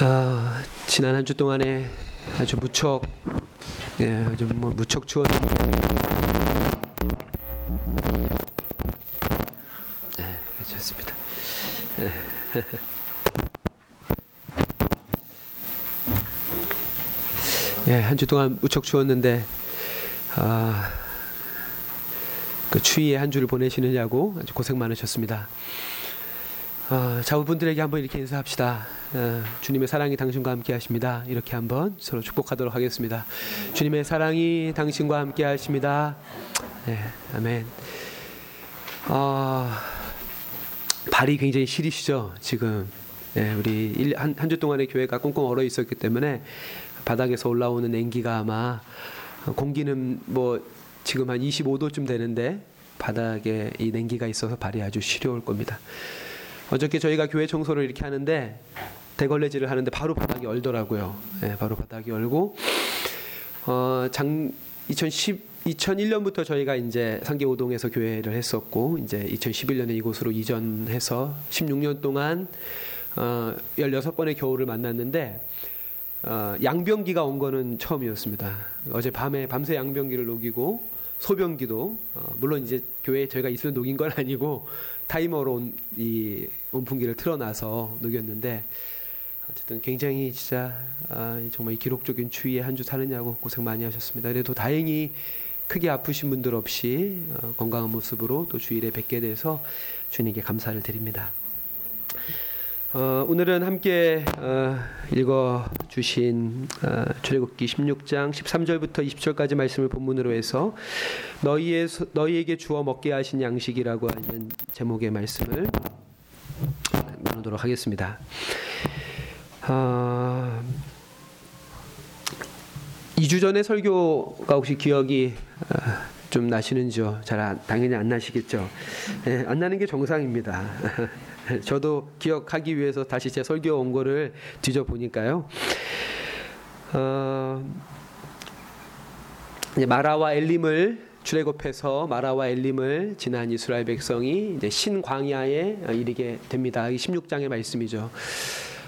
아, 지난 한 주 동안에 아주 무척 예, 아주 뭐 무척 추웠는데 네, 괜찮습니다. 예, 한 주 동안 무척 추웠는데 아, 그 추위에 한 주를 보내시느냐고 아주 고생 많으셨습니다. 아, 자우분들에게 한번 이렇게 인사합시다. 아, 주님의 사랑이 당신과 함께 하십니다. 이렇게 한번 서로 축복하도록 하겠습니다. 주님의 사랑이 당신과 함께 하십니다. 네, 아멘. 아, 발이 굉장히 시리시죠, 지금. 네, 우리 한주 동안의 교회가 꽁꽁 얼어 있었기 때문에 바닥에서 올라오는 냉기가 아마 공기는 뭐 지금 한 25도쯤 되는데 바닥에 이 냉기가 있어서 발이 아주 시려울 겁니다. 어저께 저희가 교회 청소를 이렇게 하는데 대걸레질을 하는데 바로 바닥이 얼더라고요. 네, 바로 바닥이 얼고 어, 장 2010 2001년부터 저희가 이제 상계오동에서 교회를 했었고 이제 2011년에 이곳으로 이전해서 16년 동안 어, 16번의 겨울을 만났는데 어, 양병기가 온 거는 처음이었습니다. 어제 밤에 밤새 양병기를 녹이고 소변기도 어, 물론 이제 교회에 저희가 있으면 녹인 건 아니고 타이머로 온, 이 온풍기를 틀어놔서 녹였는데 어쨌든 굉장히 진짜 아, 정말 기록적인 추위에 한 주 사느냐고 고생 많이 하셨습니다. 그래도 다행히 크게 아프신 분들 없이 어, 건강한 모습으로 또 주일에 뵙게 돼서 주님께 감사를 드립니다. 어, 오늘은 함께 어, 읽어 주신 어, 출애굽기 16장 13절부터 20절까지 말씀을 본문으로 해서 너희의 너희에게 주어 먹게 하신 양식이라고 하는 제목의 말씀을 나누도록 하겠습니다. 아, 2주 전에 설교가 혹시 기억이 아, 좀 나시는지요? 잘 안, 당연히 안 나시겠죠. 예, 안 나는 게 정상입니다. 저도 기억하기 위해서 다시 제 설교 원고를 뒤져 보니까요. 어, 마라와 엘림을 출애굽해서 마라와 엘림을 지난 이스라엘 백성이 이제 신광야에 이르게 됩니다. 16장의 말씀이죠.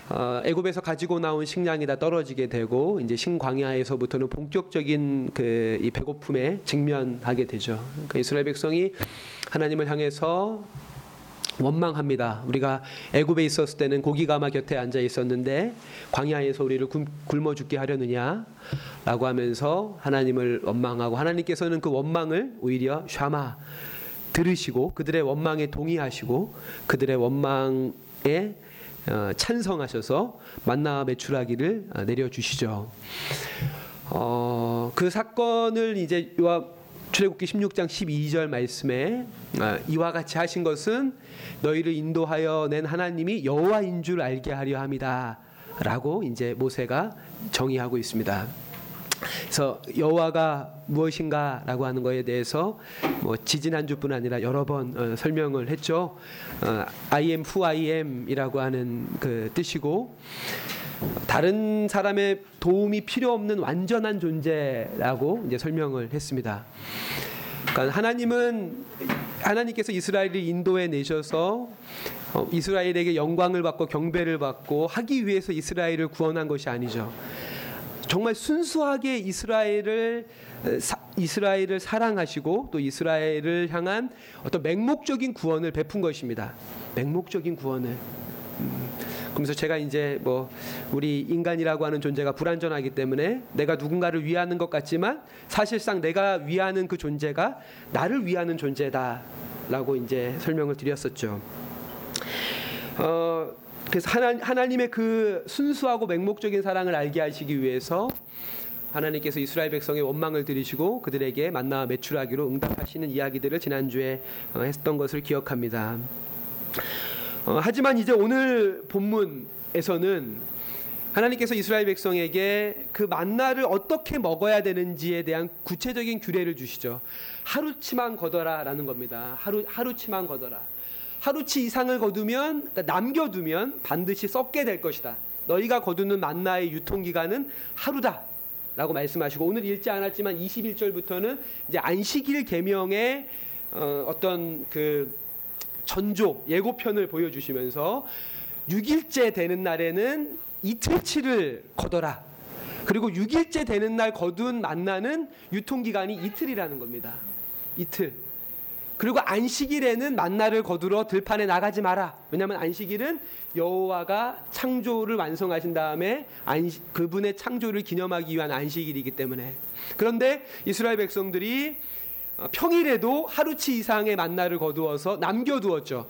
어, 애굽에서 가지고 나온 식량이 다 떨어지게 되고 이제 신광야에서부터는 본격적인 그 이 배고픔에 직면하게 되죠. 그러니까 이스라엘 백성이 하나님을 향해서 원망합니다. 우리가 애굽에 있었을 때는 고기가마 곁에 앉아 있었는데 광야에서 우리를 굶어 죽게 하려느냐라고 하면서 하나님을 원망하고 하나님께서는 그 원망을 오히려 샤마 들으시고 그들의 원망에 동의하시고 그들의 원망에 어, 찬성하셔서 만나 매출하기를 어, 내려 주시죠. 어, 그 사건을 이제 요한 출애굽기 16장 12절 말씀에 어, 이와 같이 하신 것은 너희를 인도하여 낸 하나님이 여호와인 줄 알게 하려 함이다라고 이제 모세가 정의하고 있습니다. 그래서 여호와가 무엇인가라고 하는 것에 대해서 뭐 지지난 주뿐 아니라 여러 번 어, 설명을 했죠. 어, I am who I am이라고 하는 그 뜻이고 다른 사람의 도움이 필요 없는 완전한 존재라고 이제 설명을 했습니다. 그러니까 하나님은 하나님께서 이스라엘을 인도해 내셔서 어, 이스라엘에게 영광을 받고 경배를 받고 하기 위해서 이스라엘을 구원한 것이 아니죠. 정말 순수하게 이스라엘을 사, 이스라엘을 사랑하시고 또 이스라엘을 향한 어떤 맹목적인 구원을 베푼 것입니다. 맹목적인 구원을. 음, 그러면서 제가 이제 뭐 우리 인간이라고 하는 존재가 불완전하기 때문에 내가 누군가를 위하는 것 같지만 사실상 내가 위하는 그 존재가 나를 위하는 존재다라고 이제 설명을 드렸었죠. 어, 그래서 하나, 하나님의 그 순수하고 맹목적인 사랑을 알게 하시기 위해서 하나님께서 이스라엘 백성의 원망을 들으시고 그들에게 만나 매출하기로 응답하시는 이야기들을 지난주에 어, 했던 것을 기억합니다. 어, 하지만 이제 오늘 본문에서는 하나님께서 이스라엘 백성에게 그 만나를 어떻게 먹어야 되는지에 대한 구체적인 규례를 주시죠. 하루치만 거둬라라는 겁니다. 하루 하루치만 거둬라. 하루치 이상을 거두면 그러니까 남겨두면 반드시 썩게 될 것이다. 너희가 거두는 만나의 유통 기간은 하루다. 라고 말씀하시고 오늘 읽지 않았지만 21절부터는 이제 안식일 계명의 어, 어떤 그 전조 예고편을 보여주시면서 6일째 되는 날에는 이틀치를 거둬라. 그리고 6일째 되는 날 거둔 만나는 유통기간이 이틀이라는 겁니다. 이틀. 그리고 안식일에는 만나를 거두러 들판에 나가지 마라. 왜냐하면 안식일은 여호와가 창조를 완성하신 다음에 안식, 그분의 창조를 기념하기 위한 안식일이기 때문에. 그런데 이스라엘 백성들이 어, 평일에도 하루치 이상의 만나를 거두어서 남겨두었죠.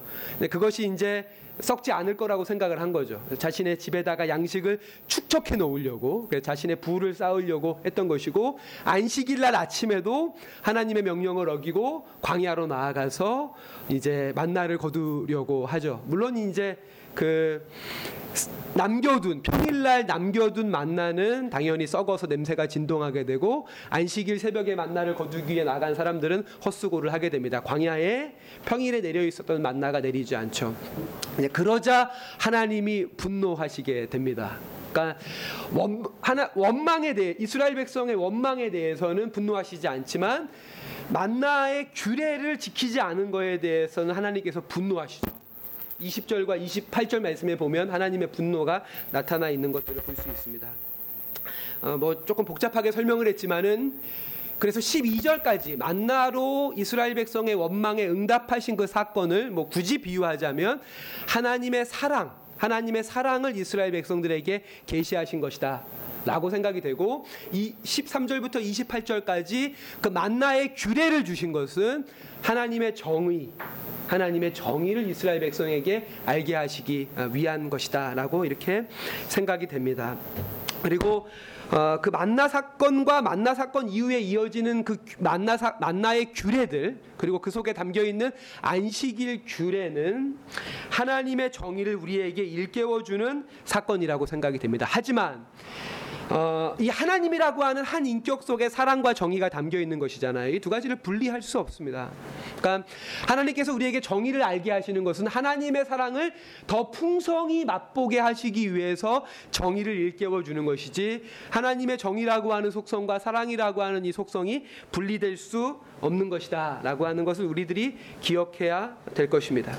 그것이 이제 썩지 않을 거라고 생각을 한 거죠. 자신의 집에다가 양식을 축적해 놓으려고 자신의 부를 쌓으려고 했던 것이고 안식일 날 아침에도 하나님의 명령을 어기고 광야로 나아가서 이제 만나를 거두려고 하죠. 물론 이제 그 남겨둔 평일날 남겨둔 만나는 당연히 썩어서 냄새가 진동하게 되고 안식일 새벽에 만나를 거두기 위해 나간 사람들은 헛수고를 하게 됩니다. 광야에 평일에 내려 있었던 만나가 내리지 않죠. 이제 그러자 하나님이 분노하시게 됩니다. 그러니까 원, 하나, 원망에 대해 이스라엘 백성의 원망에 대해서는 분노하시지 않지만 만나의 규례를 지키지 않은 것에 대해서는 하나님께서 분노하시죠. 20절과 28절 말씀에 보면 하나님의 분노가 나타나 있는 것들을 볼 수 있습니다. 어, 뭐 조금 복잡하게 설명을 했지만은 그래서 12절까지 만나로 이스라엘 백성의 원망에 응답하신 그 사건을 뭐 굳이 비유하자면 하나님의 사랑, 하나님의 사랑을 이스라엘 백성들에게 계시하신 것이다. 라고 생각이 되고 이 13절부터 28절까지 그 만나의 규례를 주신 것은 하나님의 정의 하나님의 정의를 이스라엘 백성에게 알게 하시기 위한 것이다라고 이렇게 생각이 됩니다. 그리고 어, 그 만나 사건과 만나 사건 이후에 이어지는 그 만나 사, 만나의 규례들 그리고 그 속에 담겨 있는 안식일 규례는 하나님의 정의를 우리에게 일깨워 주는 사건이라고 생각이 됩니다. 하지만 어, 이 하나님이라고 하는 한 인격 속에 사랑과 정의가 담겨 있는 것이잖아요. 이 두 가지를 분리할 수 없습니다. 그러니까 하나님께서 우리에게 정의를 알게 하시는 것은 하나님의 사랑을 더 풍성히 맛보게 하시기 위해서 정의를 일깨워 주는 것이지 하나님의 정의라고 하는 속성과 사랑이라고 하는 이 속성이 분리될 수 없는 것이다라고 하는 것을 우리들이 기억해야 될 것입니다.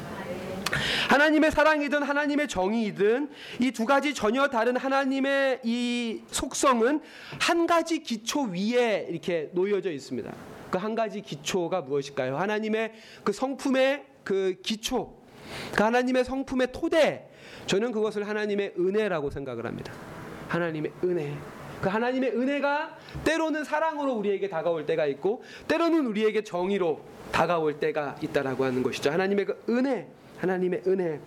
하나님의 사랑이든 하나님의 정의이든 이 두 가지 전혀 다른 하나님의 이 속성은 한 가지 기초 위에 이렇게 놓여져 있습니다. 그 한 가지 기초가 무엇일까요? 하나님의 그 성품의 그 기초, 그 하나님의 성품의 토대. 저는 그것을 하나님의 은혜라고 생각을 합니다. 하나님의 은혜. 그 하나님의 은혜가 때로는 사랑으로 우리에게 다가올 때가 있고 때로는 우리에게 정의로 다가올 때가 있다라고 하는 것이죠. 하나님의 그 은혜. 하나님의 은혜.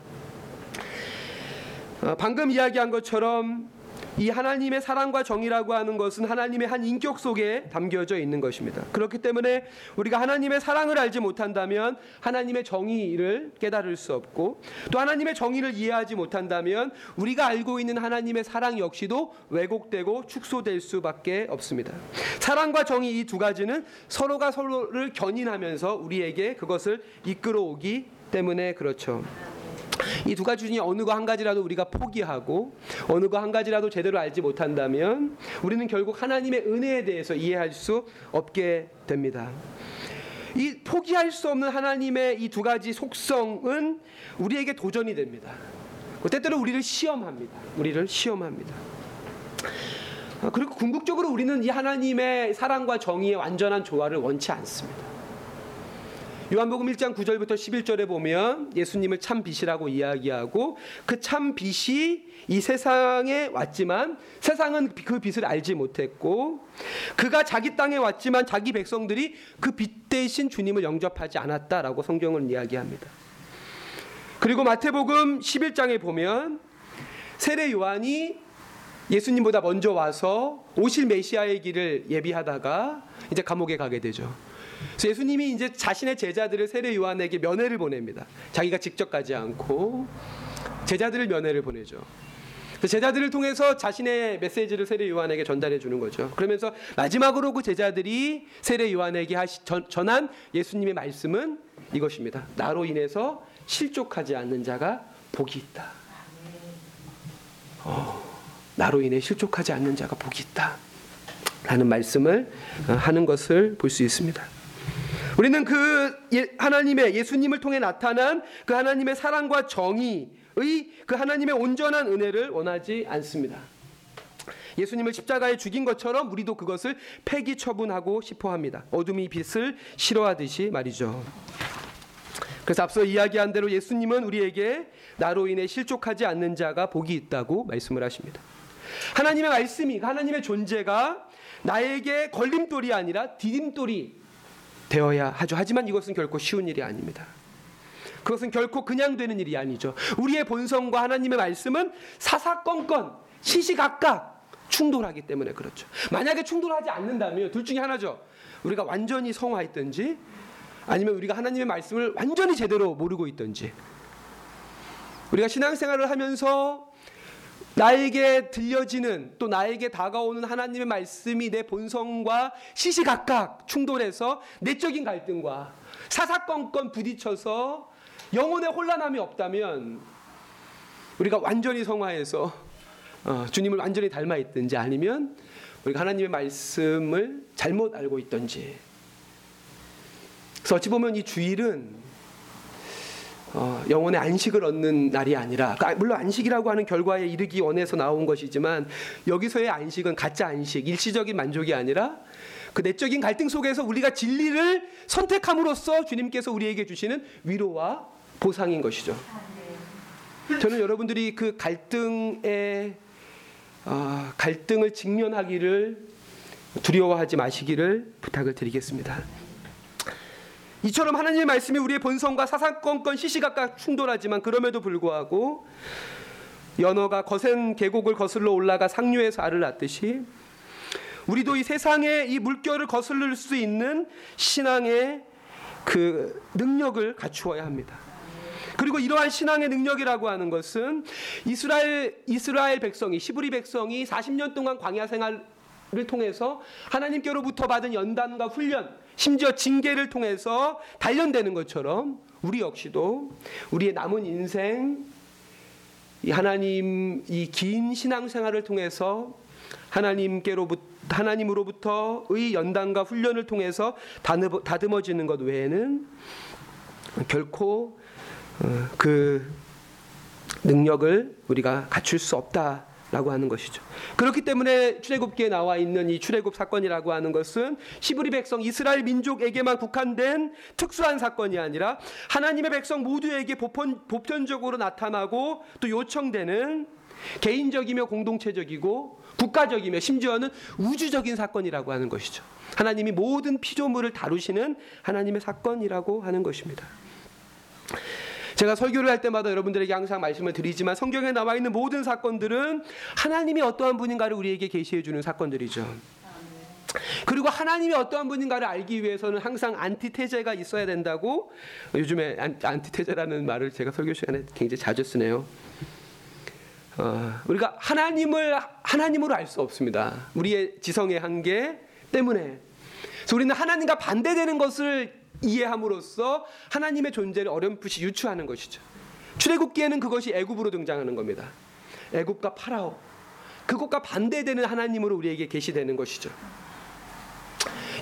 어, 방금 이야기한 것처럼 이 하나님의 사랑과 정의라고 하는 것은 하나님의 한 인격 속에 담겨져 있는 것입니다. 그렇기 때문에 우리가 하나님의 사랑을 알지 못한다면 하나님의 정의를 깨달을 수 없고 또 하나님의 정의를 이해하지 못한다면 우리가 알고 있는 하나님의 사랑 역시도 왜곡되고 축소될 수밖에 없습니다. 사랑과 정의 이 두 가지는 서로가 서로를 견인하면서 우리에게 그것을 이끌어오기 때문에 그렇죠. 이 두 가지 중에 어느 거 한 가지라도 우리가 포기하고 어느 거 한 가지라도 제대로 알지 못한다면 우리는 결국 하나님의 은혜에 대해서 이해할 수 없게 됩니다. 이 포기할 수 없는 하나님의 이 두 가지 속성은 우리에게 도전이 됩니다. 때때로 우리를 시험합니다. 우리를 시험합니다. 그리고 궁극적으로 우리는 이 하나님의 사랑과 정의의 완전한 조화를 원치 않습니다. 요한복음 1장 9절부터 11절에 보면 예수님을 참 빛이라고 이야기하고 그 참 빛이 이 세상에 왔지만 세상은 그 빛을 알지 못했고 그가 자기 땅에 왔지만 자기 백성들이 그 빛 대신 주님을 영접하지 않았다라고 성경은 이야기합니다. 그리고 마태복음 11장에 보면 세례 요한이 예수님보다 먼저 와서 오실 메시아의 길을 예비하다가 이제 감옥에 가게 되죠. 그래서 예수님이 이제 자신의 제자들을 세례 요한에게 면회를 보냅니다. 자기가 직접 가지 않고 제자들을 면회를 보내죠. 제자들을 통해서 자신의 메시지를 세례 요한에게 전달해 주는 거죠. 그러면서 마지막으로 그 제자들이 세례 요한에게 하시, 전, 전한 예수님의 말씀은 이것입니다. 나로 인해서 실족하지 않는 자가 복이 있다. 어, 나로 인해 실족하지 않는 자가 복이 있다. 라는 말씀을 하는 것을 볼 수 있습니다. 우리는 그 예- 하나님의 예수님을 통해 나타난 그 하나님의 사랑과 정의의 그 하나님의 온전한 은혜를 원하지 않습니다. 예수님을 십자가에 죽인 것처럼 우리도 그것을 폐기 처분하고 싶어 합니다. 어둠이 빛을 싫어하듯이 말이죠. 그래서 앞서 이야기한 대로 예수님은 우리에게 나로 인해 실족하지 않는 자가 복이 있다고 말씀을 하십니다. 하나님의 말씀이 하나님의 존재가 나에게 걸림돌이 아니라 디딤돌이 되어야 하죠. 하지만 이것은 결코 쉬운 일이 아닙니다. 그것은 결코 그냥 되는 일이 아니죠. 우리의 본성과 하나님의 말씀은 사사건건 시시각각 충돌하기 때문에 그렇죠. 만약에 충돌하지 않는다면 둘 중에 하나죠. 우리가 완전히 성화했든지 아니면 우리가 하나님의 말씀을 완전히 제대로 모르고 있든지 우리가 신앙생활을 하면서 나에게 들려지는 또 나에게 다가오는 하나님의 말씀이 내 본성과 시시각각 충돌해서 내적인 갈등과 사사건건 부딪혀서 영혼의 혼란함이 없다면 우리가 완전히 성화해서 어, 주님을 완전히 닮아 있든지 아니면 우리가 하나님의 말씀을 잘못 알고 있든지. 그래서 어찌 보면 이 주일은 어, 영혼의 안식을 얻는 날이 아니라 그, 물론 안식이라고 하는 결과에 이르기 원해서 나온 것이지만 여기서의 안식은 가짜 안식, 일시적인 만족이 아니라 그 내적인 갈등 속에서 우리가 진리를 선택함으로써 주님께서 우리에게 주시는 위로와 보상인 것이죠. 저는 여러분들이 그 갈등에 어, 갈등을 직면하기를 두려워하지 마시기를 부탁을 드리겠습니다. 이처럼 하나님의 말씀이 우리의 본성과 사사건건 시시각각 충돌하지만 그럼에도 불구하고 연어가 거센 계곡을 거슬러 올라가 상류에서 알을 낳듯이 우리도 이 세상의 이 물결을 거슬릴 수 있는 신앙의 그 능력을 갖추어야 합니다. 그리고 이러한 신앙의 능력이라고 하는 것은 이스라엘 이스라엘 백성이 시브리 백성이 40년 동안 광야 생활을 통해서 하나님께로부터 받은 연단과 훈련 심지어 징계를 통해서 단련되는 것처럼 우리 역시도 우리의 남은 인생 이 하나님 이 긴 신앙 생활을 통해서 하나님께로부터 하나님으로부터의 연단과 훈련을 통해서 다듬어지는 것 외에는 결코 어, 그 능력을 우리가 갖출 수 없다. 라고 하는 것이죠. 그렇기 때문에 출애굽기에 나와 있는 이 출애굽 사건이라고 하는 것은 시브리 백성 이스라엘 민족에게만 국한된 특수한 사건이 아니라 하나님의 백성 모두에게 보편, 보편적으로 나타나고 또 요청되는 개인적이며 공동체적이고 국가적이며 심지어는 우주적인 사건이라고 하는 것이죠. 하나님이 모든 피조물을 다루시는 하나님의 사건이라고 하는 것입니다. 제가 설교를 할 때마다 여러분들에게 항상 말씀을 드리지만 성경에 나와 있는 모든 사건들은 하나님이 어떠한 분인가를 우리에게 계시해 주는 사건들이죠. 그리고 하나님이 어떠한 분인가를 알기 위해서는 항상 안티테제가 있어야 된다고 요즘에 안 티테제라는 말을 제가 설교 시간에 굉장히 자주 쓰네요. 어, 우리가 하나님을 하나님으로 알 수 없습니다. 우리의 지성의 한계 때문에. 그래서 우리는 하나님과 반대되는 것을 이해함으로써 하나님의 존재를 어렴풋이 유추하는 것이죠. 출애굽기에는 그것이 애굽으로 등장하는 겁니다. 애굽과 파라오 그것과 반대되는 하나님으로 우리에게 계시되는 것이죠.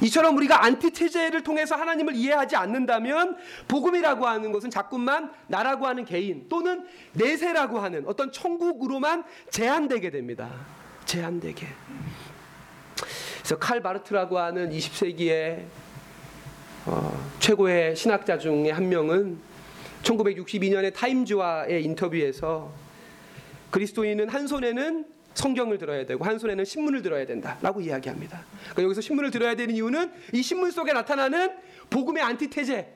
이처럼 우리가 안티테제를 통해서 하나님을 이해하지 않는다면 복음이라고 하는 것은 자꾸만 나라고 하는 개인 또는 내세라고 하는 어떤 천국으로만 제한되게 됩니다. 제한되게. 그래서 칼 바르트라고 하는 20세기의 어, 최고의 신학자 중에 한 명은 1962년에 타임즈와의 인터뷰에서 그리스도인은 한 손에는 성경을 들어야 되고 한 손에는 신문을 들어야 된다라고 이야기합니다. 그러니까 여기서 신문을 들어야 되는 이유는 이 신문 속에 나타나는 복음의 안티테제,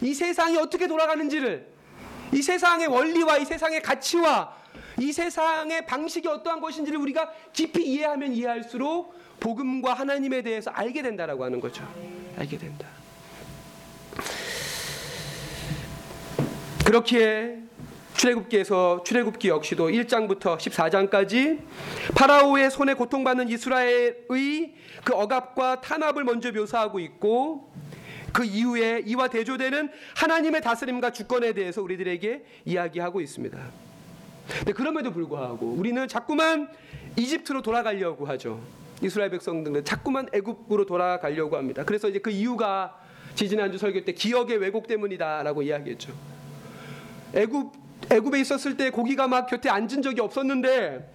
이 세상이 어떻게 돌아가는지를, 이 세상의 원리와 이 세상의 가치와 이 세상의 방식이 어떠한 것인지를 우리가 깊이 이해하면 이해할수록 복음과 하나님에 대해서 알게 된다라고 하는 거죠. 알게 된다. 그렇기에 출애굽기에서 출애굽기 역시도 1장부터 14장까지 파라오의 손에 고통받는 이스라엘의 그 억압과 탄압을 먼저 묘사하고 있고 그 이후에 이와 대조되는 하나님의 다스림과 주권에 대해서 우리들에게 이야기하고 있습니다. 근데 그럼에도 불구하고 우리는 자꾸만 이집트로 돌아가려고 하죠. 이스라엘 백성들은 자꾸만 애굽으로 돌아가려고 합니다. 그래서 이제 그 이유가 지지난주 설교 때 기억의 왜곡 때문이다라고 이야기했죠. 애굽 애굽에 있었을 때 고기가 막 곁에 앉은 적이 없었는데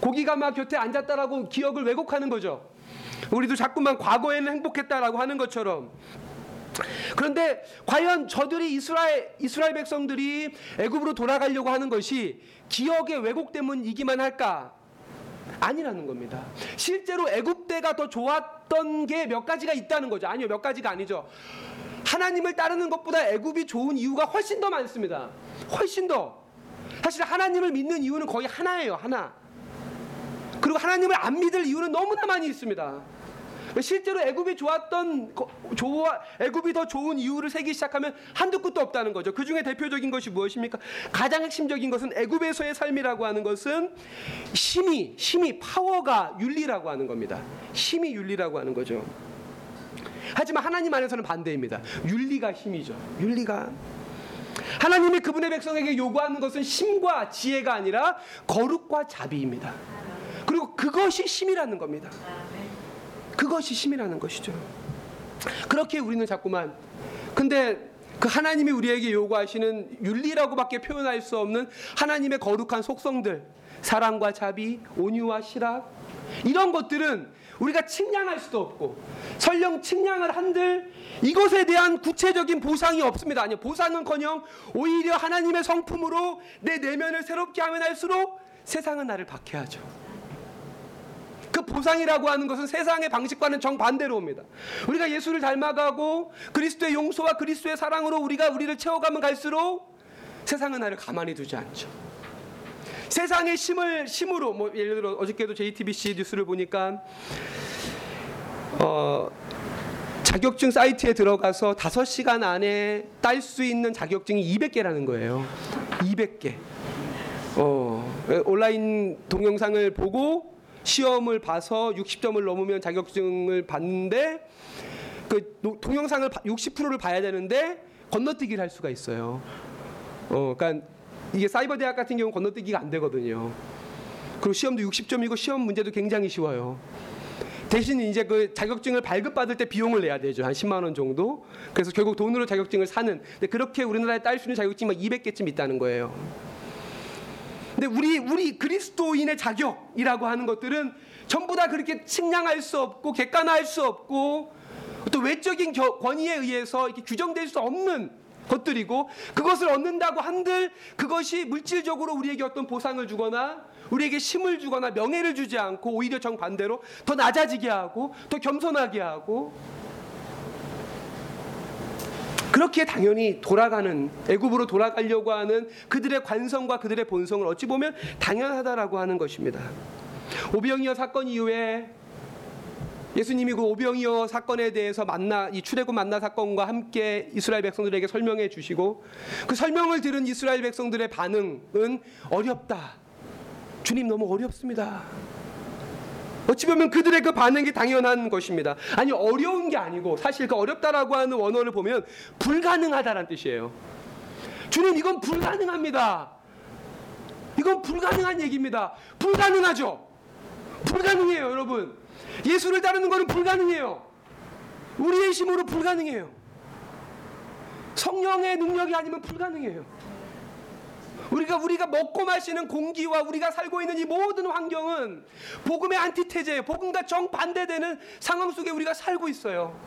고기가 막 곁에 앉았다라고 기억을 왜곡하는 거죠. 우리도 자꾸만 과거에는 행복했다라고 하는 것처럼 그런데 과연 저들이 이스라엘 이스라엘 백성들이 애굽으로 돌아가려고 하는 것이 기억의 왜곡 때문이기만 할까? 아니라는 겁니다. 실제로 애굽 때가 더 좋았던 게 몇 가지가 있다는 거죠. 아니요, 몇 가지가 아니죠. 하나님을 따르는 것보다 애굽이 좋은 이유가 훨씬 더 많습니다. 훨씬 더. 사실 하나님을 믿는 이유는 거의 하나예요, 하나. 그리고 하나님을 안 믿을 이유는 너무나 많이 있습니다. 실제로 애굽이 좋았던 거- 좋아 애굽이 더 좋은 이유를 세기 시작하면 한두 끝도 없다는 거죠. 그 중에 대표적인 것이 무엇입니까? 가장 핵심적인 것은 애굽에서의 삶이라고 하는 것은 힘이 힘이 파워가 윤리라고 하는 겁니다. 힘이 윤리라고 하는 거죠. 하지만 하나님 안에서는 반대입니다. 윤리가 힘이죠. 윤리가 하나님이 그분의 백성에게 요구하는 것은 힘과 지혜가 아니라 거룩과 자비입니다. 그리고 그것이 힘이라는 겁니다. 그것이 힘이라는 것이죠. 그렇게 우리는 자꾸만 근데 그 하나님이 우리에게 요구하시는 윤리라고밖에 표현할 수 없는 하나님의 거룩한 속성들, 사랑과 자비, 온유와 실학 이런 것들은 우리가 측량할 수도 없고 설령 측량을 한들 이것에 대한 구체적인 보상이 없습니다. 아니요. 보상은커녕 오히려 하나님의 성품으로 내 내면을 새롭게 하면 할수록 세상은 나를 박해하죠. 그 보상이라고 하는 것은 세상의 방식과는 정반대로 옵니다. 우리가 예수를 닮아가고 그리스도의 용서와 그리스도의 사랑으로 우리가 우리를 채워가면 갈수록 세상은 나를 가만히 두지 않죠. 세상의 힘을 힘으로 뭐 예를 들어 어저께도 JTBC 뉴스를 보니까 어 자격증 사이트에 들어가서 5시간 안에 딸 수 있는 자격증이 200개라는 거예요. 200개. 어, 온라인 동영상을 보고 시험을 봐서 60점을 넘으면 자격증을 받는데 그 노- 동영상을 60%를 봐야 되는데 건너뛰기를 할 수가 있어요. 어, 그러니까 이게 사이버 대학 같은 경우 건너뛰기가 안 되거든요. 그리고 시험도 60점이고 시험 문제도 굉장히 쉬워요. 대신 이제 그 자격증을 발급받을 때 비용을 내야 되죠. 한 10만 원 정도. 그래서 결국 돈으로 자격증을 사는. 근데 그렇게 우리나라에 딸 수 있는 자격증이 막 200개쯤 있다는 거예요. 근데 우리 우리 그리스도인의 자격이라고 하는 것들은 전부 다 그렇게 측량할 수 없고 객관화할 수 없고 또 외적인 겨- 권위에 의해서 이렇게 규정될 수 없는 것들이고 그것을 얻는다고 한들 그것이 물질적으로 우리에게 어떤 보상을 주거나 우리에게 힘을 주거나 명예를 주지 않고 오히려 정반대로 더 낮아지게 하고 더 겸손하게 하고 그렇게 당연히 돌아가는 애굽으로 돌아가려고 하는 그들의 관성과 그들의 본성을 어찌 보면 당연하다라고 하는 것입니다. 오병이어 사건 이후에 예수님이 그 오병이어 사건에 대해서 만나 이 출애굽 만나 사건과 함께 이스라엘 백성들에게 설명해 주시고 그 설명을 들은 이스라엘 백성들의 반응은 어렵다. 주님 너무 어렵습니다. 어찌 보면 그들의 그 반응이 당연한 것입니다. 아니 어려운 게 아니고 사실 그 어렵다라고 하는 원어를 보면 불가능하다라는 뜻이에요. 주님 이건 불가능합니다. 이건 불가능한 얘기입니다. 불가능하죠. 불가능해요, 여러분. 예수를 따르는 것은 불가능해요. 우리의 힘으로 불가능해요. 성령의 능력이 아니면 불가능해요. 우리가 우리가 먹고 마시는 공기와 우리가 살고 있는 이 모든 환경은 복음의 안티테제예요. 복음과 정반대되는 상황 속에 우리가 살고 있어요.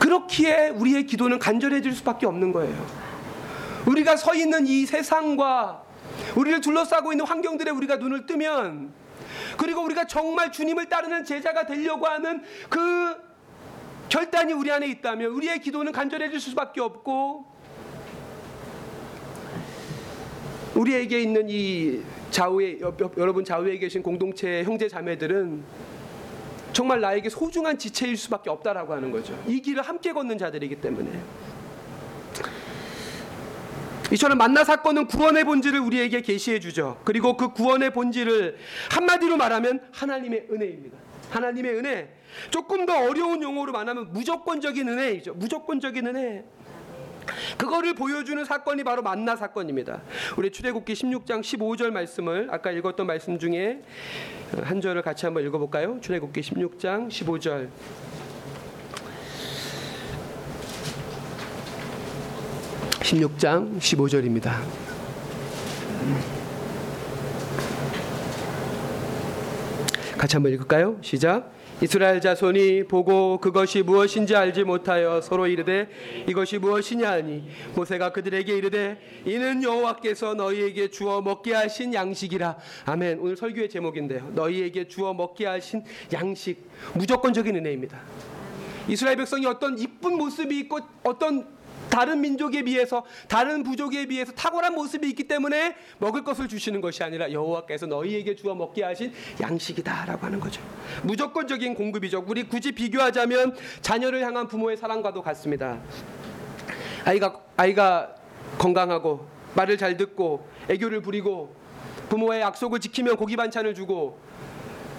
그렇기에 우리의 기도는 간절해질 수밖에 없는 거예요. 우리가 서 있는 이 세상과 우리를 둘러싸고 있는 환경들에 우리가 눈을 뜨면 그리고 우리가 정말 주님을 따르는 제자가 되려고 하는 그 결단이 우리 안에 있다면 우리의 기도는 간절해질 수밖에 없고 우리에게 있는 이 좌우에 여러분 좌우에 계신 공동체 형제 자매들은 정말 나에게 소중한 지체일 수밖에 없다라고 하는 거죠. 이 길을 함께 걷는 자들이기 때문에 이처럼 만나 사건은 구원의 본질을 우리에게 계시해 주죠. 그리고 그 구원의 본질을 한마디로 말하면 하나님의 은혜입니다. 하나님의 은혜. 조금 더 어려운 용어로 말하면 무조건적인 은혜이죠. 무조건적인 은혜. 그거를 보여주는 사건이 바로 만나 사건입니다. 우리 출애굽기 16장 15절 말씀을 아까 읽었던 말씀 중에 한 절을 같이 한번 읽어 볼까요? 출애굽기 16장 15절. (16장 15절입니다) 같이 한번 읽을까요? 시작. 이스라엘 자손이 보고 그것이 무엇인지 알지 못하여 서로 이르되 이것이 무엇이냐 하니 모세가 그들에게 이르되 이는 여호와께서 너희에게 주어 먹게 하신 양식이라. 아멘. 오늘 설교의 제목인데요. 너희에게 주어 먹게 하신 양식. 무조건적인 은혜입니다. 이스라엘 백성이 어떤 이쁜 모습이 있고 어떤 다른 민족에 비해서 다른 부족에 비해서 탁월한 모습이 있기 때문에 먹을 것을 주시는 것이 아니라 여호와께서 너희에게 주어 먹게 하신 양식이다라고 하는 거죠. 무조건적인 공급이죠. 우리 굳이 비교하자면 자녀를 향한 부모의 사랑과도 같습니다. 아이가 아이가 건강하고 말을 잘 듣고 애교를 부리고 부모의 약속을 지키면 고기 반찬을 주고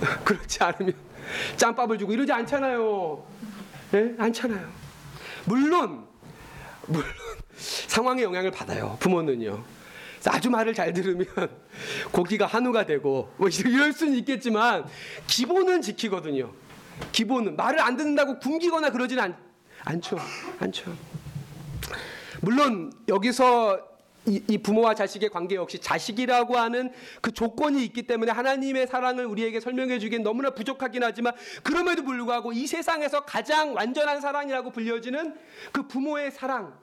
그렇지 않으면 짬밥을 주고 이러지 않잖아요. 예? 않잖아요. 물론 물론 상황의 영향을 받아요. 부모는요. 아주 말을 잘 들으면 고기가 한우가 되고 뭐 이럴 수는 있겠지만 기본은 지키거든요. 기본은 말을 안 듣는다고 굶기거나 그러진 않, 않죠. 않죠. 물론 여기서 이, 이, 부모와 자식의 관계 역시 자식이라고 하는 그 조건이 있기 때문에 하나님의 사랑을 우리에게 설명해 주기엔 너무나 부족하긴 하지만 그럼에도 불구하고 이 세상에서 가장 완전한 사랑이라고 불려지는 그 부모의 사랑,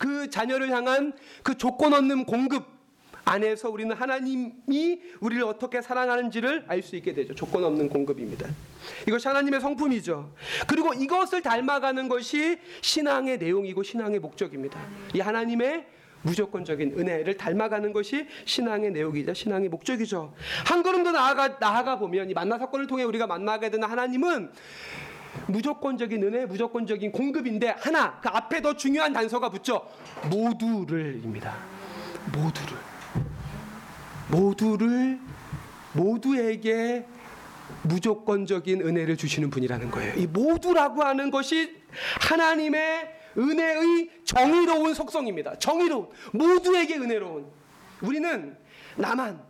그 자녀를 향한 그 조건 없는 공급 안에서 우리는 하나님이 우리를 어떻게 사랑하는지를 알 수 있게 되죠. 조건 없는 공급입니다. 이것이 하나님의 성품이죠. 그리고 이것을 닮아가는 것이 신앙의 내용이고 신앙의 목적입니다. 이 하나님의 무조건적인 은혜를 닮아가는 것이 신앙의 내용이자 신앙의 목적이죠. 한 걸음 더 나아가 나아가 보면 이 만나 사건을 통해 우리가 만나게 되는 하나님은 무조건적인 은혜, 무조건적인 공급인데 하나 그 앞에 더 중요한 단서가 붙죠. 모두를입니다. 모두를 모두를 모두에게 무조건적인 은혜를 주시는 분이라는 거예요. 이 모두라고 하는 것이 하나님의 은혜의 정의로운 속성입니다. 정의로운 모두에게 은혜로운 우리는 나만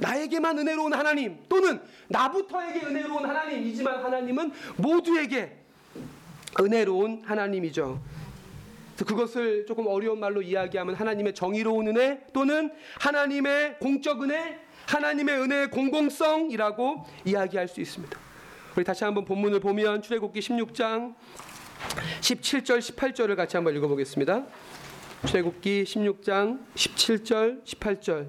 나에게만 은혜로운 하나님 또는 나부터에게 은혜로운 하나님이지만 하나님은 모두에게 은혜로운 하나님이죠. 그것을 조금 어려운 말로 이야기하면 하나님의 정의로운 은혜 또는 하나님의 공적 은혜, 하나님의 은혜의 공공성이라고 이야기할 수 있습니다. 우리 다시 한번 본문을 보면 출애굽기 16장 17절 18절을 같이 한번 읽어보겠습니다. 출애굽기 16장 17절 18절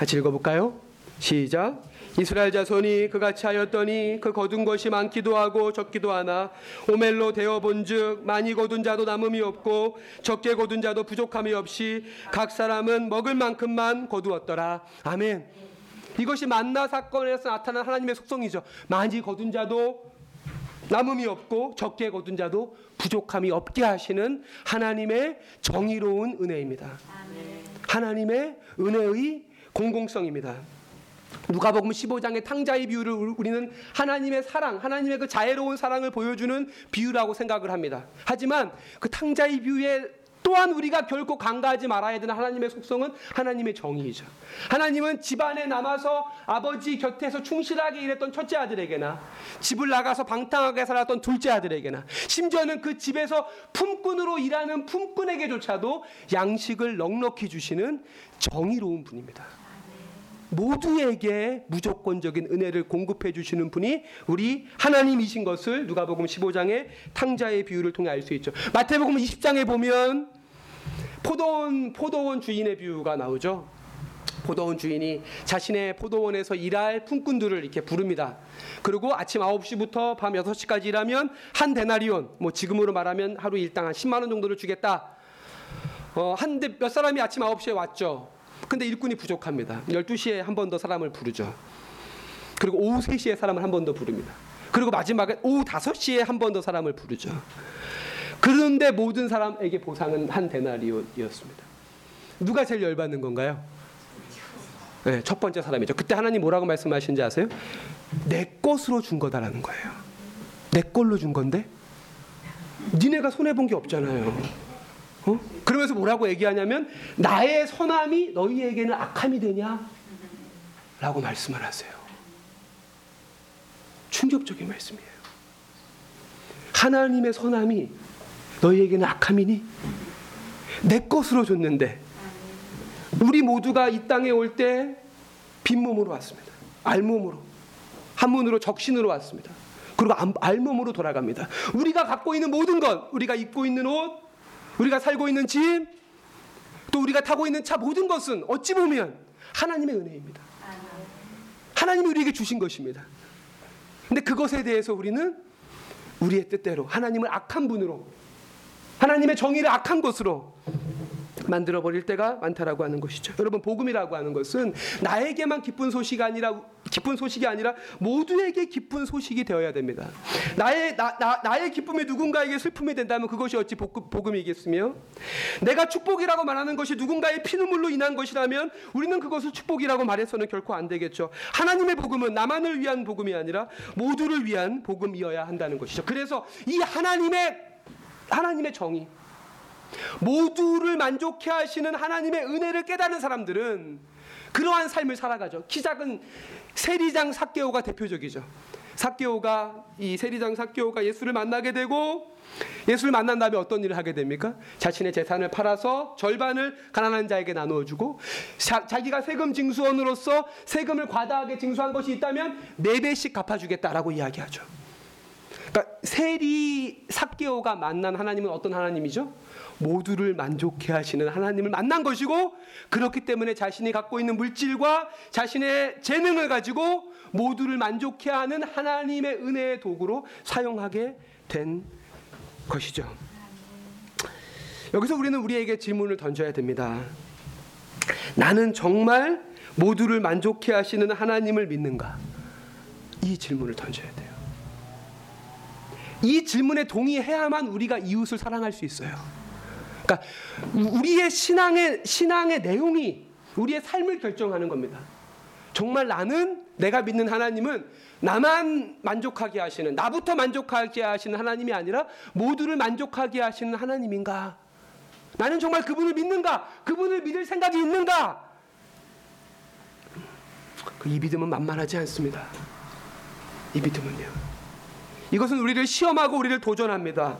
같이 읽어볼까요? 시작. 이스라엘 자손이 그같이 하였더니 그 거둔 것이 많기도 하고 적기도 하나 오멜로 되어 본즉 많이 거둔 자도 남음이 없고 적게 거둔 자도 부족함이 없이 각 사람은 먹을 만큼만 거두었더라. 아멘. 이것이 만나 사건에서 나타난 하나님의 속성이죠. 많이 거둔 자도 남음이 없고 적게 거둔 자도 부족함이 없게 하시는 하나님의 정의로운 은혜입니다. 하나님의 은혜의 공공성입니다. 누가복음 15장의 탕자의 비유를 우리는 하나님의 사랑, 하나님의 그 자애로운 사랑을 보여주는 비유라고 생각을 합니다. 하지만 그 탕자의 비유에 또한 우리가 결코 간과하지 말아야 되는 하나님의 속성은 하나님의 정의이죠. 하나님은 집안에 남아서 아버지 곁에서 충실하게 일했던 첫째 아들에게나 집을 나가서 방탕하게 살았던 둘째 아들에게나 심지어는 그 집에서 품꾼으로 일하는 품꾼에게조차도 양식을 넉넉히 주시는 정의로운 분입니다. 모두에게 무조건적인 은혜를 공급해 주시는 분이 우리 하나님이신 것을 누가복음 15장의 탕자의 비유를 통해 알 수 있죠. 마태복음 20장에 보면 포도원 포도원 주인의 비유가 나오죠. 포도원 주인이 자신의 포도원에서 일할 품꾼들을 이렇게 부릅니다. 그리고 아침 9시부터 밤 6시까지 일하면 한 데나리온, 뭐 지금으로 말하면 하루 일당 한 10만 원 정도를 주겠다. 어, 한데 몇 사람이 아침 9시에 왔죠. 근데 일꾼이 부족합니다. 12시에 한 번 더 사람을 부르죠. 그리고 오후 3시에 사람을 한 번 더 부릅니다. 그리고 마지막에 오후 5시에 한 번 더 사람을 부르죠. 그런데 모든 사람에게 보상은 한 데나리온이었습니다. 누가 제일 열받는 건가요? 네, 첫 번째 사람이죠. 그때 하나님 뭐라고 말씀하신지 아세요? 내 것으로 준 거다라는 거예요. 내 걸로 준 건데 니네가 손해 본 게 없잖아요. 어? 그러면서 뭐라고 얘기하냐면 나의 선함이 너희에게는 악함이 되냐? 라고 말씀을 하세요. 충격적인 말씀이에요. 하나님의 선함이 너희에게는 악함이니? 내 것으로 줬는데 우리 모두가 이 땅에 올 때 빈몸으로 왔습니다. 알몸으로 한문으로 적신으로 왔습니다. 그리고 암- 알몸으로 돌아갑니다. 우리가 갖고 있는 모든 것, 우리가 입고 있는 옷, 우리가 살고 있는 집, 또 우리가 타고 있는 차 모든 것은 어찌 보면 하나님의 은혜입니다. 하나님이 우리에게 주신 것입니다. 근데 그것에 대해서 우리는 우리의 뜻대로 하나님을 악한 분으로 하나님의 정의를 악한 것으로 만들어 버릴 때가 많다라고 하는 것이죠. 여러분 복음이라고 하는 것은 나에게만 기쁜 소식이 아니라 기쁜 소식이 아니라 모두에게 기쁜 소식이 되어야 됩니다. 나의 나, 나 나의 기쁨이 누군가에게 슬픔이 된다면 그것이 어찌 복음, 복음이겠으며 내가 축복이라고 말하는 것이 누군가의 피눈물로 인한 것이라면 우리는 그것을 축복이라고 말해서는 결코 안 되겠죠. 하나님의 복음은 나만을 위한 복음이 아니라 모두를 위한 복음이어야 한다는 것이죠. 그래서 이 하나님의 하나님의 정의 모두를 만족해 하시는 하나님의 은혜를 깨닫는 사람들은 그러한 삶을 살아가죠. 키 작은 세리장 삭개오가 대표적이죠. 삭개오가 이 세리장 삭개오가 예수를 만나게 되고 예수를 만난 다음에 어떤 일을 하게 됩니까? 자신의 재산을 팔아서 절반을 가난한 자에게 나누어 주고 자, 자기가 세금 징수원으로서 세금을 과다하게 징수한 것이 있다면 네 배씩 갚아 주겠다라고 이야기하죠. 그러니까 세리 삭개오가 만난 하나님은 어떤 하나님이죠? 모두를 만족해 하시는 하나님을 만난 것이고 그렇기 때문에 자신이 갖고 있는 물질과 자신의 재능을 가지고 모두를 만족해 하는 하나님의 은혜의 도구로 사용하게 된 것이죠. 여기서 우리는 우리에게 질문을 던져야 됩니다. 나는 정말 모두를 만족해 하시는 하나님을 믿는가? 이 질문을 던져야 돼요. 이 질문에 동의해야만 우리가 이웃을 사랑할 수 있어요. 그러니까 우리의 신앙의 신앙의 내용이 우리의 삶을 결정하는 겁니다. 정말 나는 내가 믿는 하나님은 나만 만족하게 하시는 나부터 만족하게 하시는 하나님이 아니라 모두를 만족하게 하시는 하나님인가? 나는 정말 그분을 믿는가? 그분을 믿을 생각이 있는가? 그 이 믿음은 만만하지 않습니다. 이 믿음은요. 이것은 우리를 시험하고 우리를 도전합니다.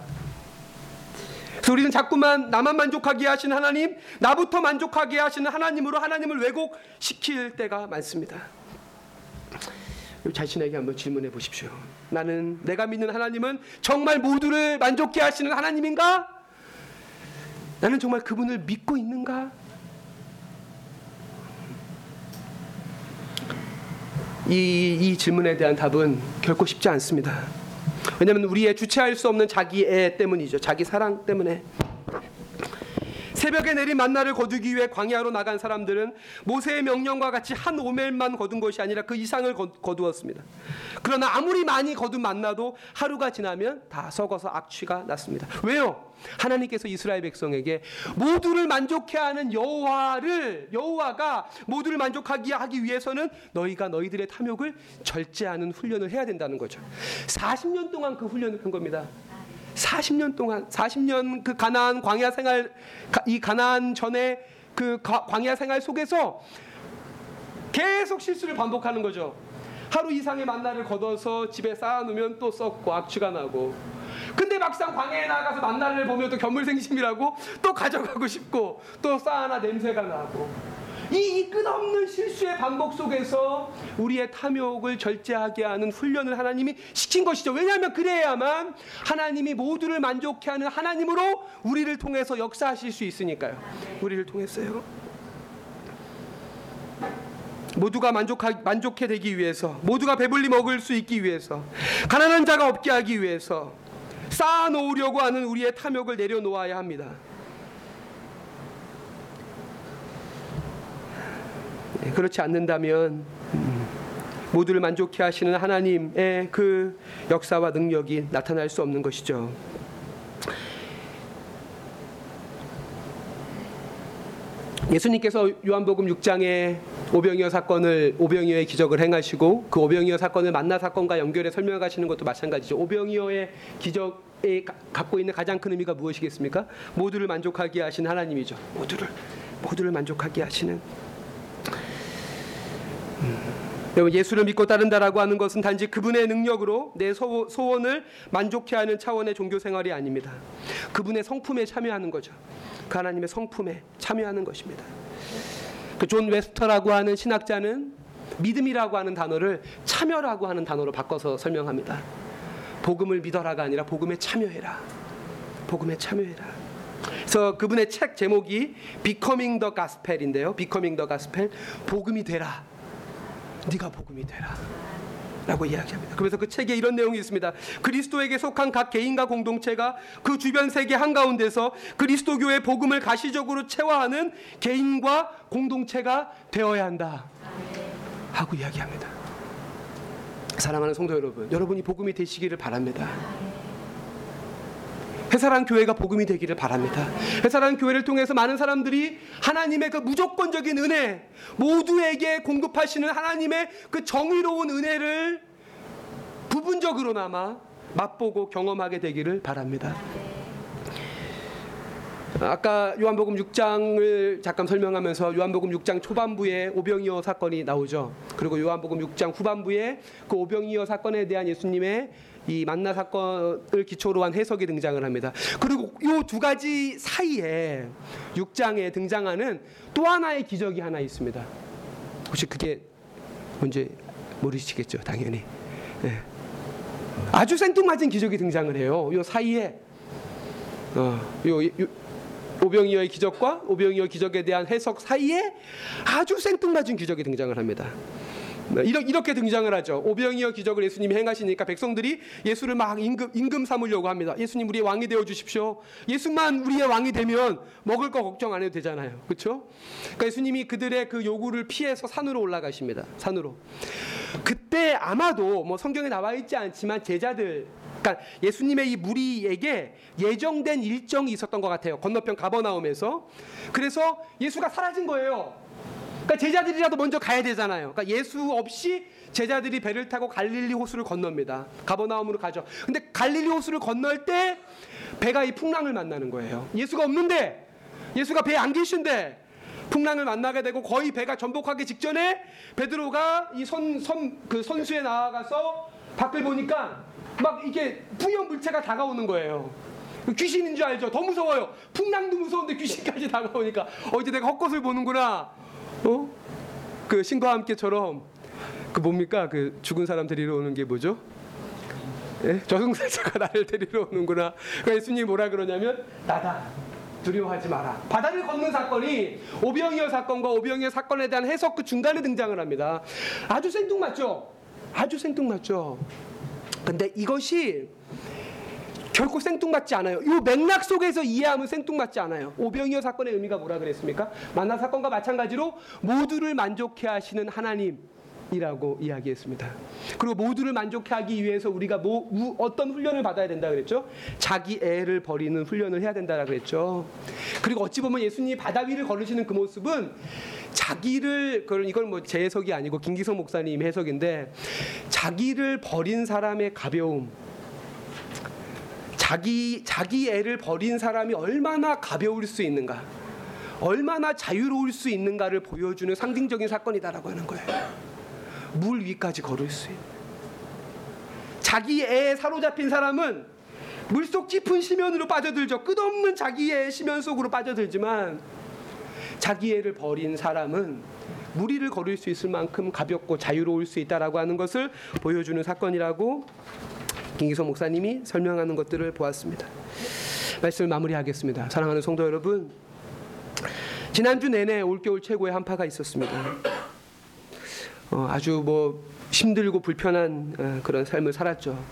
그래서 우리는 자꾸만 나만 만족하게 하시는 하나님, 나부터 만족하게 하시는 하나님으로 하나님을 왜곡시킬 때가 많습니다. 자신에게 한번 질문해 보십시오. 나는 내가 믿는 하나님은 정말 모두를 만족해 하시는 하나님인가? 나는 정말 그분을 믿고 있는가? 이, 이 질문에 대한 답은 결코 쉽지 않습니다. 왜냐하면 우리의 주체할 수 없는 자기 애 때문이죠. 자기 사랑 때문에. 새벽에 내린 만나를 거두기 위해 광야로 나간 사람들은 모세의 명령과 같이 한 오멜만 거둔 것이 아니라 그 이상을 거, 거두었습니다. 그러나 아무리 많이 거둔 만나도 하루가 지나면 다 썩어서 악취가 났습니다. 왜요? 하나님께서 이스라엘 백성에게 모두를 만족해 하는 여호와를 여호와가 모두를 만족하게 하기 위해서는 너희가 너희들의 탐욕을 절제하는 훈련을 해야 된다는 거죠. 40년 동안 그 훈련을 한 겁니다. 40년 동안 40년 그 가나안 광야 생활 가- 이 가나안 전에 그 가- 광야 생활 속에서 계속 실수를 반복하는 거죠. 하루 이상의 만나를 걷어서 집에 쌓아놓으면 또 썩고 악취가 나고 근데 막상 광야에 나가서 만나를 보면 또 견물생심이라고 또 가져가고 싶고 또 쌓아나 냄새가 나고 이, 이 끝없는 실수의 반복 속에서 우리의 탐욕을 절제하게 하는 훈련을 하나님이 시킨 것이죠. 왜냐하면 그래야만 하나님이 모두를 만족해 하는 하나님으로 우리를 통해서 역사하실 수 있으니까요. 우리를 통했어요. 모두가 만족하, 만족해 되기 위해서, 모두가 배불리 먹을 수 있기 위해서, 가난한 자가 없게 하기 위해서 쌓아놓으려고 하는 우리의 탐욕을 내려놓아야 합니다. 그렇지 않는다면 음, 모두를 만족해 하시는 하나님의 그 역사와 능력이 나타날 수 없는 것이죠. 예수님께서 요한복음 6장에 오병이어 사건을 오병이어의 기적을 행하시고 그 오병이어 사건을 만나 사건과 연결해 설명하시는 것도 마찬가지죠. 오병이어의 기적에 가- 갖고 있는 가장 큰 의미가 무엇이겠습니까? 모두를 만족하게 하신 하나님이죠. 모두를 모두를 만족하게 하시는 여러분 예수를 믿고 따른다라고 하는 것은 단지 그분의 능력으로 내 소- 소원을 만족해 하는 차원의 종교 생활이 아닙니다. 그분의 성품에 참여하는 거죠. 그 하나님의 성품에 참여하는 것입니다. 그 존 웨스터라고 하는 신학자는 믿음이라고 하는 단어를 참여라고 하는 단어로 바꿔서 설명합니다. 복음을 믿어라가 아니라 복음에 참여해라. 복음에 참여해라. 그래서 그분의 책 제목이 Becoming the Gospel인데요. Becoming the Gospel, 복음이 되라. 네가 복음이 되라. 라고 이야기합니다. 그래서 그 책에 이런 내용이 있습니다. 그리스도에게 속한 각 개인과 공동체가 그 주변 세계 한가운데서 그리스도교의 복음을 가시적으로 체화하는 개인과 공동체가 되어야 한다. 하고 이야기합니다. 사랑하는 성도 여러분, 여러분이 복음이 되시기를 바랍니다. 회사란 교회가 복음이 되기를 바랍니다. 회사란 교회를 통해서 많은 사람들이 하나님의 그 무조건적인 은혜, 모두에게 공급하시는 하나님의 그 정의로운 은혜를 부분적으로나마 맛보고 경험하게 되기를 바랍니다. 아까 요한복음 6장을 잠깐 설명하면서 요한복음 6장 초반부에 오병이어 사건이 나오죠. 그리고 요한복음 6장 후반부에 그 오병이어 사건에 대한 예수님의 이 만나 사건을 기초로 한 해석이 등장을 합니다. 그리고 요두 가지 사이에 6장에 등장하는 또 하나의 기적이 하나 있습니다. 혹시 그게 뭔지 모르시겠죠, 당연히. 예. 아주 생뚱맞은 기적이 등장을 해요. 요 사이에 어, 요, 요 오병이어의 기적과 오병이어 기적에 대한 해석 사이에 아주 생뚱맞은 기적이 등장을 합니다. 네, 이렇게, 등장을 하죠. 오병이어 기적을 예수님이 행하시니까 백성들이 예수를 막 임금, 임금 삼으려고 합니다. 예수님 우리의 왕이 되어 주십시오. 예수만 우리의 왕이 되면 먹을 거 걱정 안 해도 되잖아요. 그렇죠? 그러니까 예수님이 그들의 그 요구를 피해서 산으로 올라가십니다. 산으로. 그때 아마도 뭐 성경에 나와 있지 않지만 제자들 그러니까 예수님의 이 무리에게 예정된 일정이 있었던 것 같아요. 건너편 가버나움에서. 그래서 예수가 사라진 거예요. 그러니까 제자들이라도 먼저 가야 되잖아요. 그러니까 예수 없이 제자들이 배를 타고 갈릴리 호수를 건넙니다. 가버나움으로 가죠. 근데 갈릴리 호수를 건널 때 배가 이 풍랑을 만나는 거예요. 예수가 없는데 예수가 배에 안 계신데 풍랑을 만나게 되고 거의 배가 전복하기 직전에 베드로가 이 선 선 그 선수에 나아가서 밖을 보니까 막 이게 부연 물체가 다가오는 거예요. 귀신인 줄 알죠? 더 무서워요. 풍랑도 무서운데 귀신까지 다가오니까 어 이제 내가 헛것을 보는구나. 어? 그 신과 함께처럼 그 뭡니까? 그 죽은 사람 데리러 오는 게 뭐죠? 예? 저승사자가 나를 데리러 오는구나. 그러니까 예수님이 뭐라 그러냐면 나다. 두려워하지 마라. 바다를 걷는 사건이 오병이어 사건과 오병이어 사건에 대한 해석 그 중간에 등장을 합니다. 아주 생뚱맞죠? 아주 생뚱맞죠? 근데 이것이 결코 생뚱맞지 않아요. 이 맥락 속에서 이해하면 생뚱맞지 않아요. 오병이어 사건의 의미가 뭐라 그랬습니까? 만나 사건과 마찬가지로 모두를 만족해 하시는 하나님 이라고 이야기했습니다. 그리고 모두를 만족해 하기 위해서 우리가 뭐, 우- 어떤 훈련을 받아야 된다 그랬죠? 자기 애를 버리는 훈련을 해야 된다라 그랬죠. 그리고 어찌 보면 예수님이 바다 위를 걸으시는 그 모습은 자기를 그걸 이건 뭐 제 해석이 아니고 김기성 목사님 해석인데 자기를 버린 사람의 가벼움 자기 자기 애를 버린 사람이 얼마나 가벼울 수 있는가, 얼마나 자유로울 수 있는가를 보여주는 상징적인 사건이다라고 하는 거예요. 물 위까지 걸을 수 있는. 자기 애에 사로잡힌 사람은 물속 깊은 심연으로 빠져들죠. 끝없는 자기의 심연 속으로 빠져들지만 자기 애를 버린 사람은 무리를 걸을 수 있을 만큼 가볍고 자유로울 수 있다라고 하는 것을 보여주는 사건이라고 김기성 목사님이 설명하는 것들을 보았습니다. 말씀을 마무리하겠습니다. 사랑하는 성도 여러분, 지난주 내내 올겨울 최고의 한파가 있었습니다. 어, 아주 뭐 힘들고 불편한 어, 그런 삶을 살았죠.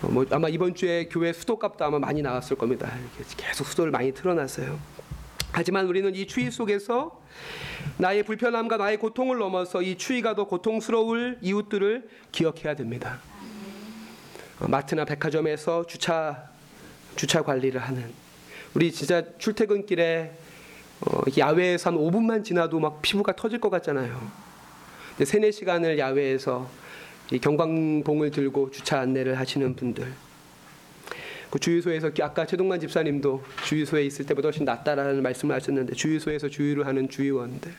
어, 뭐 아마 이번 주에 교회 수도값도 아마 많이 나왔을 겁니다. 계속 수도를 많이 틀어놨어요. 하지만 우리는 이 추위 속에서 나의 불편함과 나의 고통을 넘어서 이 추위가 더 고통스러울 이웃들을 기억해야 됩니다. 어, 마트나 백화점에서 주차 주차 관리를 하는 우리 진짜 출퇴근길에 어, 야외에서 한 5분만 지나도 막 피부가 터질 것 같잖아요. 근데 세네 시간을 야외에서 이 경광봉을 들고 주차 안내를 하시는 분들. 그 주유소에서 아까 최동만 집사님도 주유소에 있을 때보다 훨씬 낫다라는 말씀을 하셨는데 주유소에서 주유를 하는 주유원들.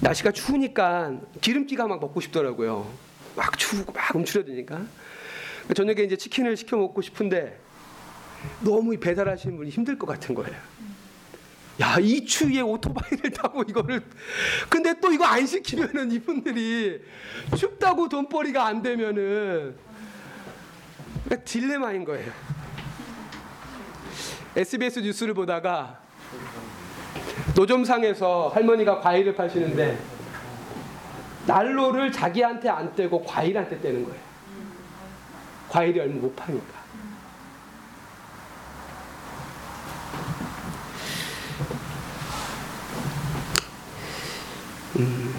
날씨가 추우니까 기름기가 막 먹고 싶더라고요. 막 추우고 막 움츠려드니까. 저녁에 이제 치킨을 시켜 먹고 싶은데 너무 이 배달하시는 분이 힘들 것 같은 거예요. 야, 이 추위에 오토바이를 타고 이거를 근데 또 이거 안 시키면은 이분들이 춥다고 돈벌이가 안 되면은 그러니까 딜레마인 거예요. SBS 뉴스를 보다가 노점상에서 할머니가 과일을 파시는데 난로를 자기한테 안 떼고 과일한테 떼는 거예요. 과일이 얼마 못 파니까. 음.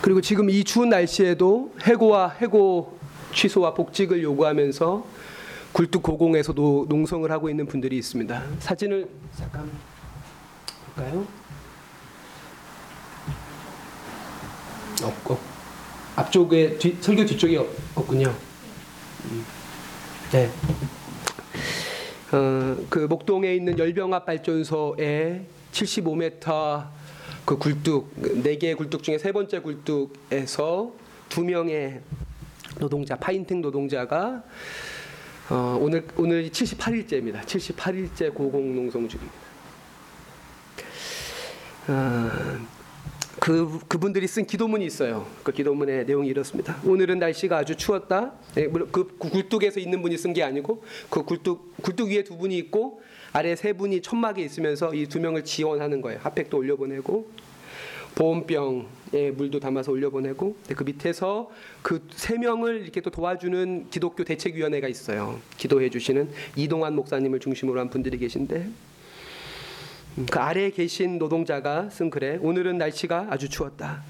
그리고 지금 이 추운 날씨에도 해고와 해고 취소와 복직을 요구하면서 굴뚝 고공에서 노, 농성을 하고 있는 분들이 있습니다. 사진을 잠깐 볼까요? 없고 앞쪽에 뒤, 설교 뒤쪽에 없- 없군요. 음. 네. 어, 그 목동에 있는 열병합 발전소에 75m 그 굴뚝 네 개의 굴뚝 중에 세 번째 굴뚝에서 두 명의 노동자 파인팅 노동자가 어, 오늘 오늘 78일째입니다. 78일째 고공 농성 중입니다. 어, 그 그분들이 쓴 기도문이 있어요. 그 기도문의 내용이 이렇습니다. 오늘은 날씨가 아주 추웠다. 예, 그 굴뚝에서 있는 분이 쓴 게 아니고 그 굴뚝 굴뚝 위에 두 분이 있고 아래 세 분이 천막에 있으면서 이 두 명을 지원하는 거예요. 핫팩도 올려보내고 보온병에 물도 담아서 올려보내고 그 밑에서 그 세 명을 이렇게 또 도와주는 기독교 대책위원회가 있어요. 기도해 주시는 이동환 목사님을 중심으로 한 분들이 계신데 음, 그 아래에 계신 노동자가 쓴 글에 오늘은 날씨가 아주 추웠다.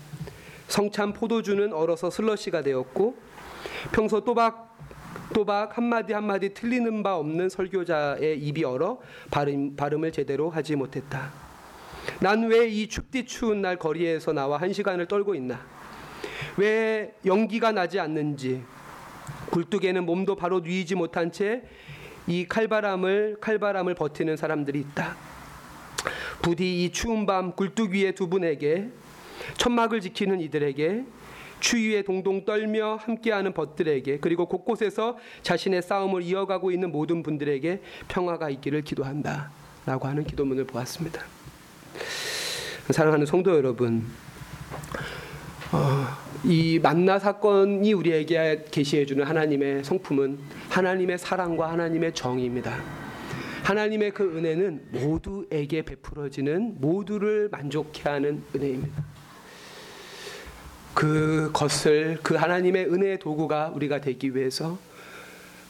성찬 포도주는 얼어서 슬러시가 되었고 평소 또박 또박 한마디 한마디 틀리는 바 없는 설교자의 입이 얼어 발음, 발음을 제대로 하지 못했다. 난 왜 이 춥디 추운 날 거리에서 나와 한 시간을 떨고 있나? 왜 연기가 나지 않는지 굴뚝에는 몸도 바로 누이지 못한 채 이 칼바람을 칼바람을 버티는 사람들이 있다. 부디 이 추운 밤 굴뚝 위에 두 분에게 천막을 지키는 이들에게 추위에 동동 떨며 함께하는 벗들에게 그리고 곳곳에서 자신의 싸움을 이어가고 있는 모든 분들에게 평화가 있기를 기도한다 라고 하는 기도문을 보았습니다. 사랑하는 성도 여러분, 어, 이 만나 사건이 우리에게 계시해주는 하나님의 성품은 하나님의 사랑과 하나님의 정의입니다. 하나님의 그 은혜는 모두에게 베풀어지는 모두를 만족해 하는 은혜입니다. 그것을 그 하나님의 은혜의 도구가 우리가 되기 위해서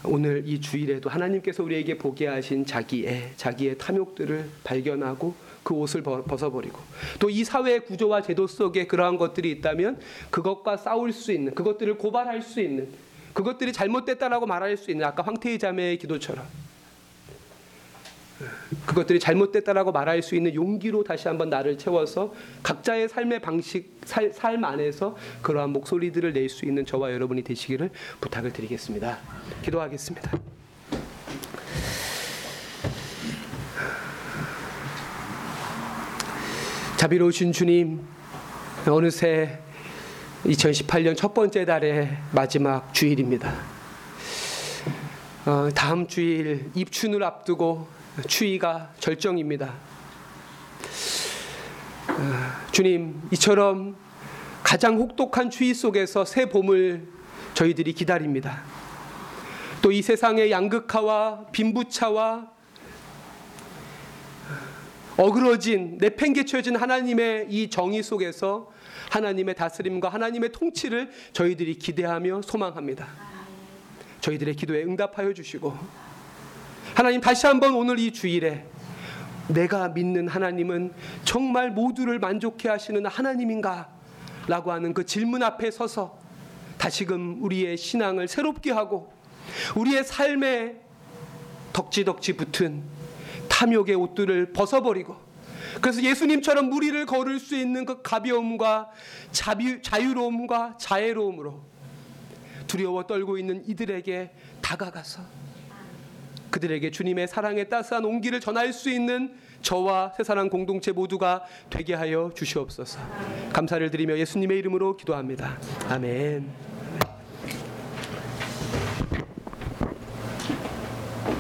오늘 이 주일에도 하나님께서 우리에게 보게 하신 자기의 자기의 탐욕들을 발견하고 그 옷을 벗- 벗어버리고 또 이 사회의 구조와 제도 속에 그러한 것들이 있다면 그것과 싸울 수 있는 그것들을 고발할 수 있는 그것들이 잘못됐다라고 말할 수 있는 아까 황태희 자매의 기도처럼 그것들이 잘못됐다라고 말할 수 있는 용기로 다시 한번 나를 채워서 각자의 삶의 방식 살, 삶 안에서 그러한 목소리들을 낼 수 있는 저와 여러분이 되시기를 부탁을 드리겠습니다. 기도하겠습니다. 자비로우신 주님 어느새 2018년 첫 번째 달의 마지막 주일입니다. 어, 다음 주일 입춘을 앞두고 추위가 절정입니다. 어, 주님, 이처럼 가장 혹독한 추위 속에서 새 봄을 저희들이 기다립니다. 또 이 세상의 양극화와 빈부차와 어그러진 내팽개쳐진 하나님의 이 정의 속에서 하나님의 다스림과 하나님의 통치를 저희들이 기대하며 소망합니다. 저희들의 기도에 응답하여 주시고 하나님 다시 한번 오늘 이 주일에 내가 믿는 하나님은 정말 모두를 만족해 하시는 하나님인가? 라고 하는 그 질문 앞에 서서 다시금 우리의 신앙을 새롭게 하고 우리의 삶에 덕지덕지 붙은 탐욕의 옷들을 벗어버리고 그래서 예수님처럼 무리를 걸을 수 있는 그 가벼움과 자비, 자유로움과 자애로움으로 두려워 떨고 있는 이들에게 다가가서 그들에게 주님의 사랑의 따스한 온기를 전할 수 있는 저와 세사랑 공동체 모두가 되게 하여 주시옵소서. 감사를 드리며 예수님의 이름으로 기도합니다. 아멘.